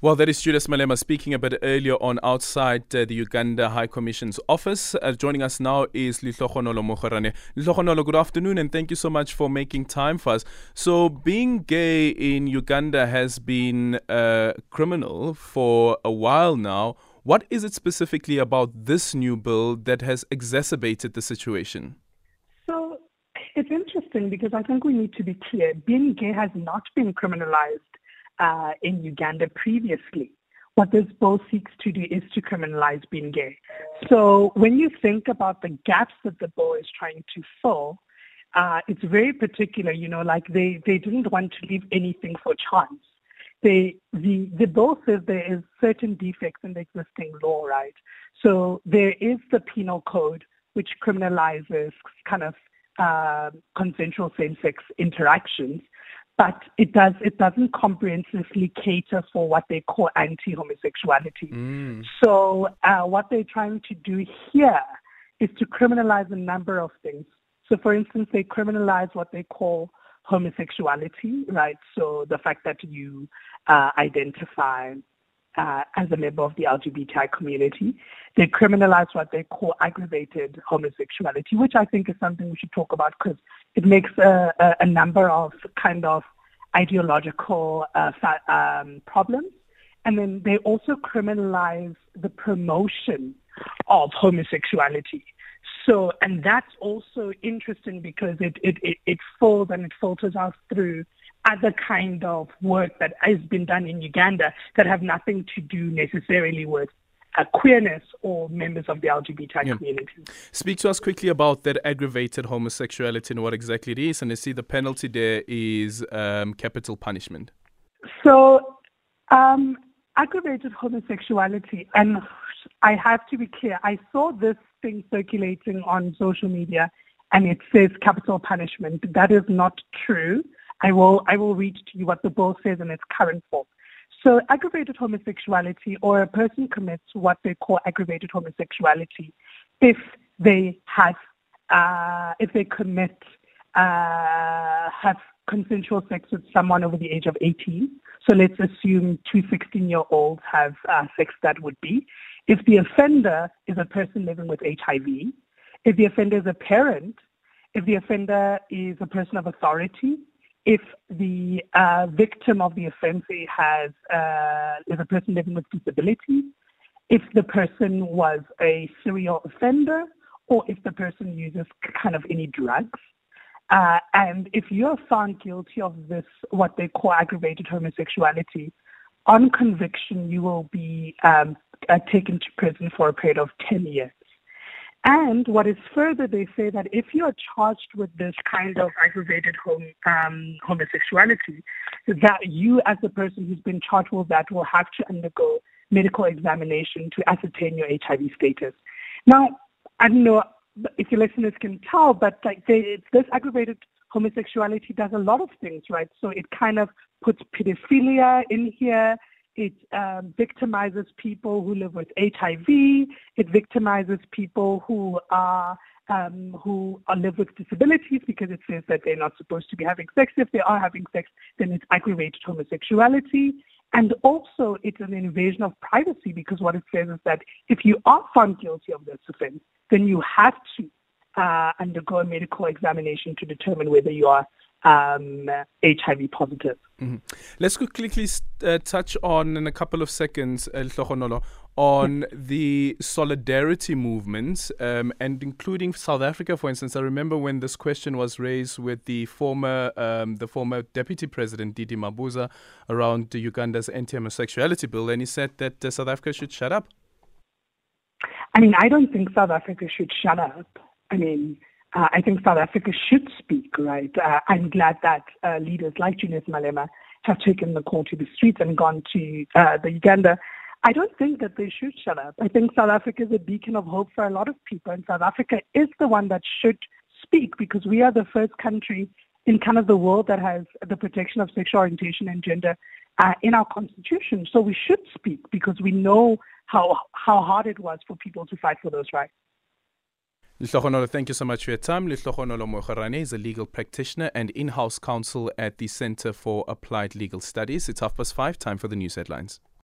Well, that is Julius Malema speaking a bit earlier on outside uh, the Uganda High Commission's office. Uh, joining us now is Letlhogonolo Mokgoroane. Letlhogonolo, good afternoon and thank you so much for making time for us. So, being gay in Uganda has been uh, criminal for a while now. What is it specifically about this new bill that has exacerbated the situation? So, it's interesting because I think we need to be clear. Being gay has not been criminalized uh, in Uganda previously. What this bill seeks to do is to criminalize being gay. So when you think about the gaps that the bill is trying to fill, uh, it's very particular. You know, like they, they didn't want to leave anything for chance. They, the, the bill says there is certain defects in the existing law, right? So there is the penal code, which criminalizes kind of uh, consensual same-sex interactions but it does it doesn't comprehensively cater for what they call anti-homosexuality. Mm. So uh, what they're trying to do here is to criminalize a number of things. So, for instance, they criminalize what they call homosexuality, right? So the fact that you uh, identify uh, as a member of the LGBTI community. They criminalize what they call aggravated homosexuality, which I think is something we should talk about because it makes a, a, a, number of kind of ideological uh, um, problems. And then they also criminalize the promotion of homosexuality. So, and that's also interesting because it, it, it, it falls and it filters out through other kind of work that has been done in Uganda that have nothing to do necessarily with queerness or members of the LGBT yeah. community. Speak to us quickly about that aggravated homosexuality and what exactly it is. And I see the penalty there is um, capital punishment. So, um, aggravated homosexuality, and I have to be clear, I saw this thing circulating on social media and it says capital punishment. That is not true. I will, I will read to you what the bill says in its current form. So aggravated homosexuality or a person commits what they call aggravated homosexuality if they have, uh, if they commit, uh, have consensual sex with someone over the age of 18. So let's assume two 16 year olds have uh, sex that would be. If the offender is a person living with HIV, if the offender is a parent, if the offender is a person of authority, if the uh, victim of the offense has uh, is a person living with disabilities, if the person was a serial offender, or if the person uses kind of any drugs. Uh, and if you're found guilty of this, what they call aggravated homosexuality, on conviction, you will be um, uh, taken to prison for a period of 10 years. And what is further, they say that if you are charged with this kind of aggravated home, um, homosexuality, that you, as the person who's been charged with that, will have to undergo medical examination to ascertain your HIV status. Now, I don't know if your listeners can tell, but like they, this aggravated homosexuality does a lot of things, right? So it kind of puts pedophilia in here. It um, victimizes people who live with HIV. It victimizes people who are um, who are, live with disabilities because it says that they're not supposed to be having sex. If they are having sex, then it's aggravated homosexuality. And also, it's an invasion of privacy because what it says is that if you are found guilty of this offense, then you have to uh, undergo a medical examination to determine whether you are um, HIV positive. Mm-hmm. Let's quickly uh, touch on in a couple of seconds, uh, on the solidarity movement um, and including South Africa, for instance. I remember when this question was raised with the former um, the former Deputy President DD Mabuza around Uganda's anti-homosexuality bill, and he said that uh, South Africa should shut up. I mean, I don't think South Africa should shut up. I mean, uh, I think South Africa should speak, right? Uh, I'm glad that uh, leaders like Julius Malema have taken the call to the streets and gone to uh, the Uganda. I don't think that they should shut up. I think South Africa is a beacon of hope for a lot of people, and South Africa is the one that should speak because we are the first country in kind of the world that has the protection of sexual orientation and gender uh, in our constitution. So we should speak because we know how how hard it was for people to fight for those rights. Letlhogonolo, thank you so much for your time. Letlhogonolo Mokgoroane is a legal practitioner and in-house counsel at the Center for Applied Legal Studies. It's half past five, time for the news headlines.